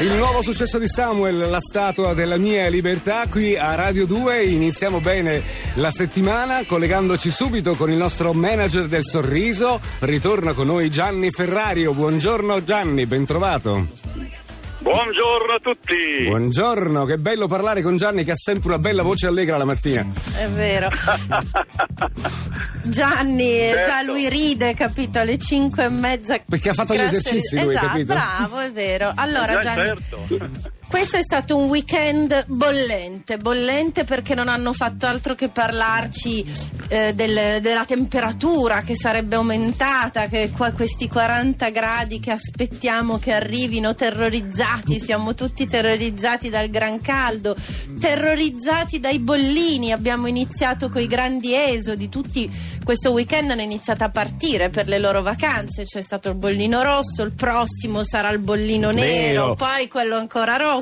Il nuovo successo di Samuel, la statua della mia libertà, qui a Radio 2. Iniziamo bene la settimana collegandoci subito con il nostro manager del sorriso. Ritorna con noi Gianni Ferrario. Buongiorno Gianni, ben trovato. Buongiorno a tutti. Buongiorno, che bello parlare con Gianni che ha sempre una bella voce allegra la mattina. È vero. Gianni, Certo. già lui ride, capito, alle 5 e mezza. Perché ha fatto gli Grazie- esercizi lui, esatto, capito? bravo, è vero. Allora Eh, Gianni, certo. Questo è stato un weekend bollente, bollente perché non hanno fatto altro che parlarci eh, del- della temperatura che sarebbe aumentata, che qua questi 40 gradi che aspettiamo che arrivino terrorizzati, siamo tutti terrorizzati dal gran caldo, terrorizzati dai bollini, abbiamo iniziato con i grandi esodi, tutti questo weekend hanno iniziato a partire per le loro vacanze, c'è stato il bollino rosso, il prossimo sarà il bollino nero, Nero. poi quello ancora rosso.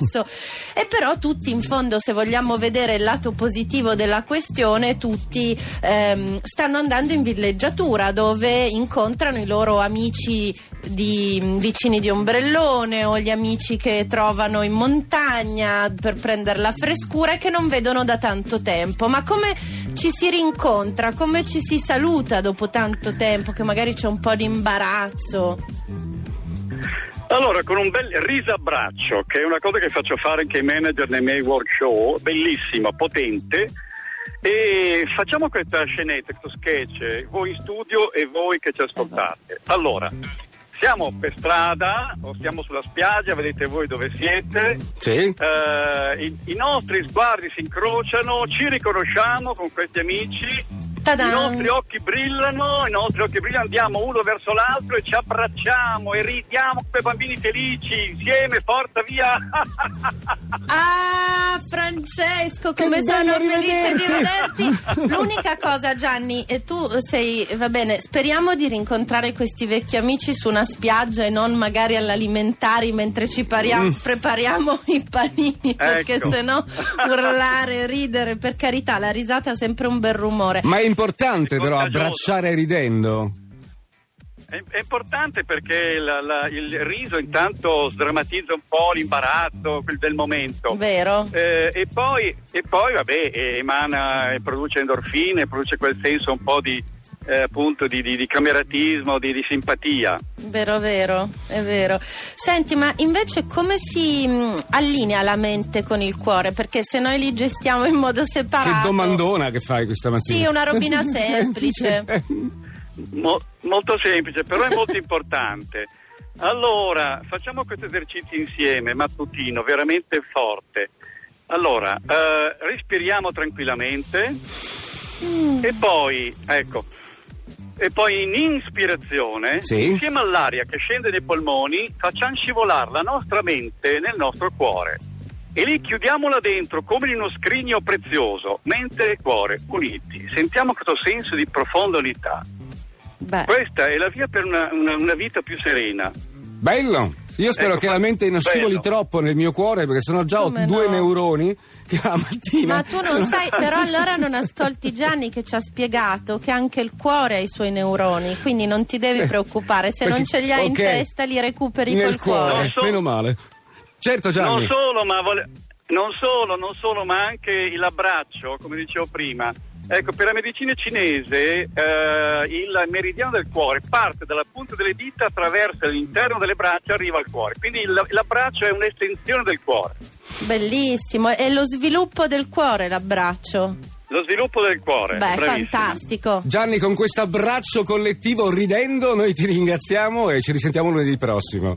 E però tutti in fondo, se vogliamo vedere il lato positivo della questione, tutti ehm, stanno andando in villeggiatura dove incontrano i loro amici di, vicini di ombrellone o gli amici che trovano in montagna per prendere la frescura e che non vedono da tanto tempo. Ma come ci si rincontra, come ci si saluta dopo tanto tempo, che magari c'è un po' di imbarazzo? Allora, con un bel risabbraccio, che è una cosa che faccio fare anche ai manager nei miei workshop, bellissimo, potente. E facciamo questa scenetta, questo sketch, voi in studio e voi che ci ascoltate. Allora, siamo per strada, o siamo sulla spiaggia, vedete voi dove siete. Sì? Eh, i, I nostri sguardi si incrociano, ci riconosciamo con questi amici. Ta-da! I nostri occhi brillano, i nostri occhi brillano, andiamo uno verso l'altro e ci abbracciamo e ridiamo come bambini felici, insieme, forza via! Ah, Francesco, come Che sono felice di vederti. L'unica cosa, Gianni, e tu sei, va bene, speriamo di rincontrare questi vecchi amici su una spiaggia e non magari all'alimentari mentre ci pariamo- prepariamo i panini, perché Ecco. sennò urlare, ridere, per carità, la risata è sempre un bel rumore. Ma è importante È però contagioso. abbracciare ridendo. È, è importante perché la- la- il riso intanto sdrammatizza un po' l'imbarazzo quel del momento. Vero? Eh, e, poi, e poi, vabbè, emana e produce endorfine, produce quel senso un po' di, eh, appunto, di, di- di cameratismo, di, di simpatia. Vero, vero, è vero. Senti, ma invece come si mh, allinea la mente con il cuore? Perché se noi li gestiamo in modo separato. Che domandona che fai questa mattina. Sì, una robina semplice. Mo- molto semplice, però è molto importante. Allora, facciamo questo esercizio insieme, mattutino, veramente forte. Allora, eh, respiriamo tranquillamente e poi, ecco, e poi in inspirazione, Sì. insieme all'aria che scende nei polmoni, facciamo scivolare la nostra mente nel nostro cuore. E lì chiudiamola dentro come in uno scrigno prezioso, mente e cuore uniti. Sentiamo questo senso di profonda unità. Beh, Questa è la via per una, una- una vita più serena. Bello! Io spero Ecco, che la mente non scivoli troppo nel mio cuore perché sono già ho Come due no? neuroni che la mattina. ma tu non sai, però allora non ascolti Gianni che ci ha spiegato che anche il cuore ha i suoi neuroni, quindi non ti devi Eh, preoccupare, se non perché- ce li hai in ok. testa li recuperi nel col cuore. cuore. Non so- Meno male. Certo Gianni. Non solo, ma vole- non solo, non solo, ma anche l'abbraccio, come dicevo prima. Ecco, per la medicina cinese eh, il meridiano del cuore parte dalla punta delle dita, attraversa l'interno delle braccia e arriva al cuore. Quindi il- l'abbraccio è un'estensione del cuore. Bellissimo, è lo sviluppo del cuore l'abbraccio. Lo sviluppo del cuore. Beh, bravissima. fantastico. Gianni, con questo abbraccio collettivo ridendo, noi ti ringraziamo e ci risentiamo lunedì prossimo.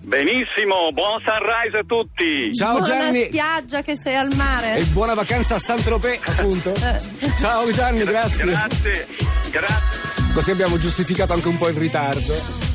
Benissimo, buon sunrise a tutti. Ciao Buona Gianni spiaggia che sei al mare. e buona vacanza a Saint-Tropez, appunto. Eh. Ciao Gianni, grazie. Grazie, grazie. Così abbiamo giustificato anche un po' il ritardo.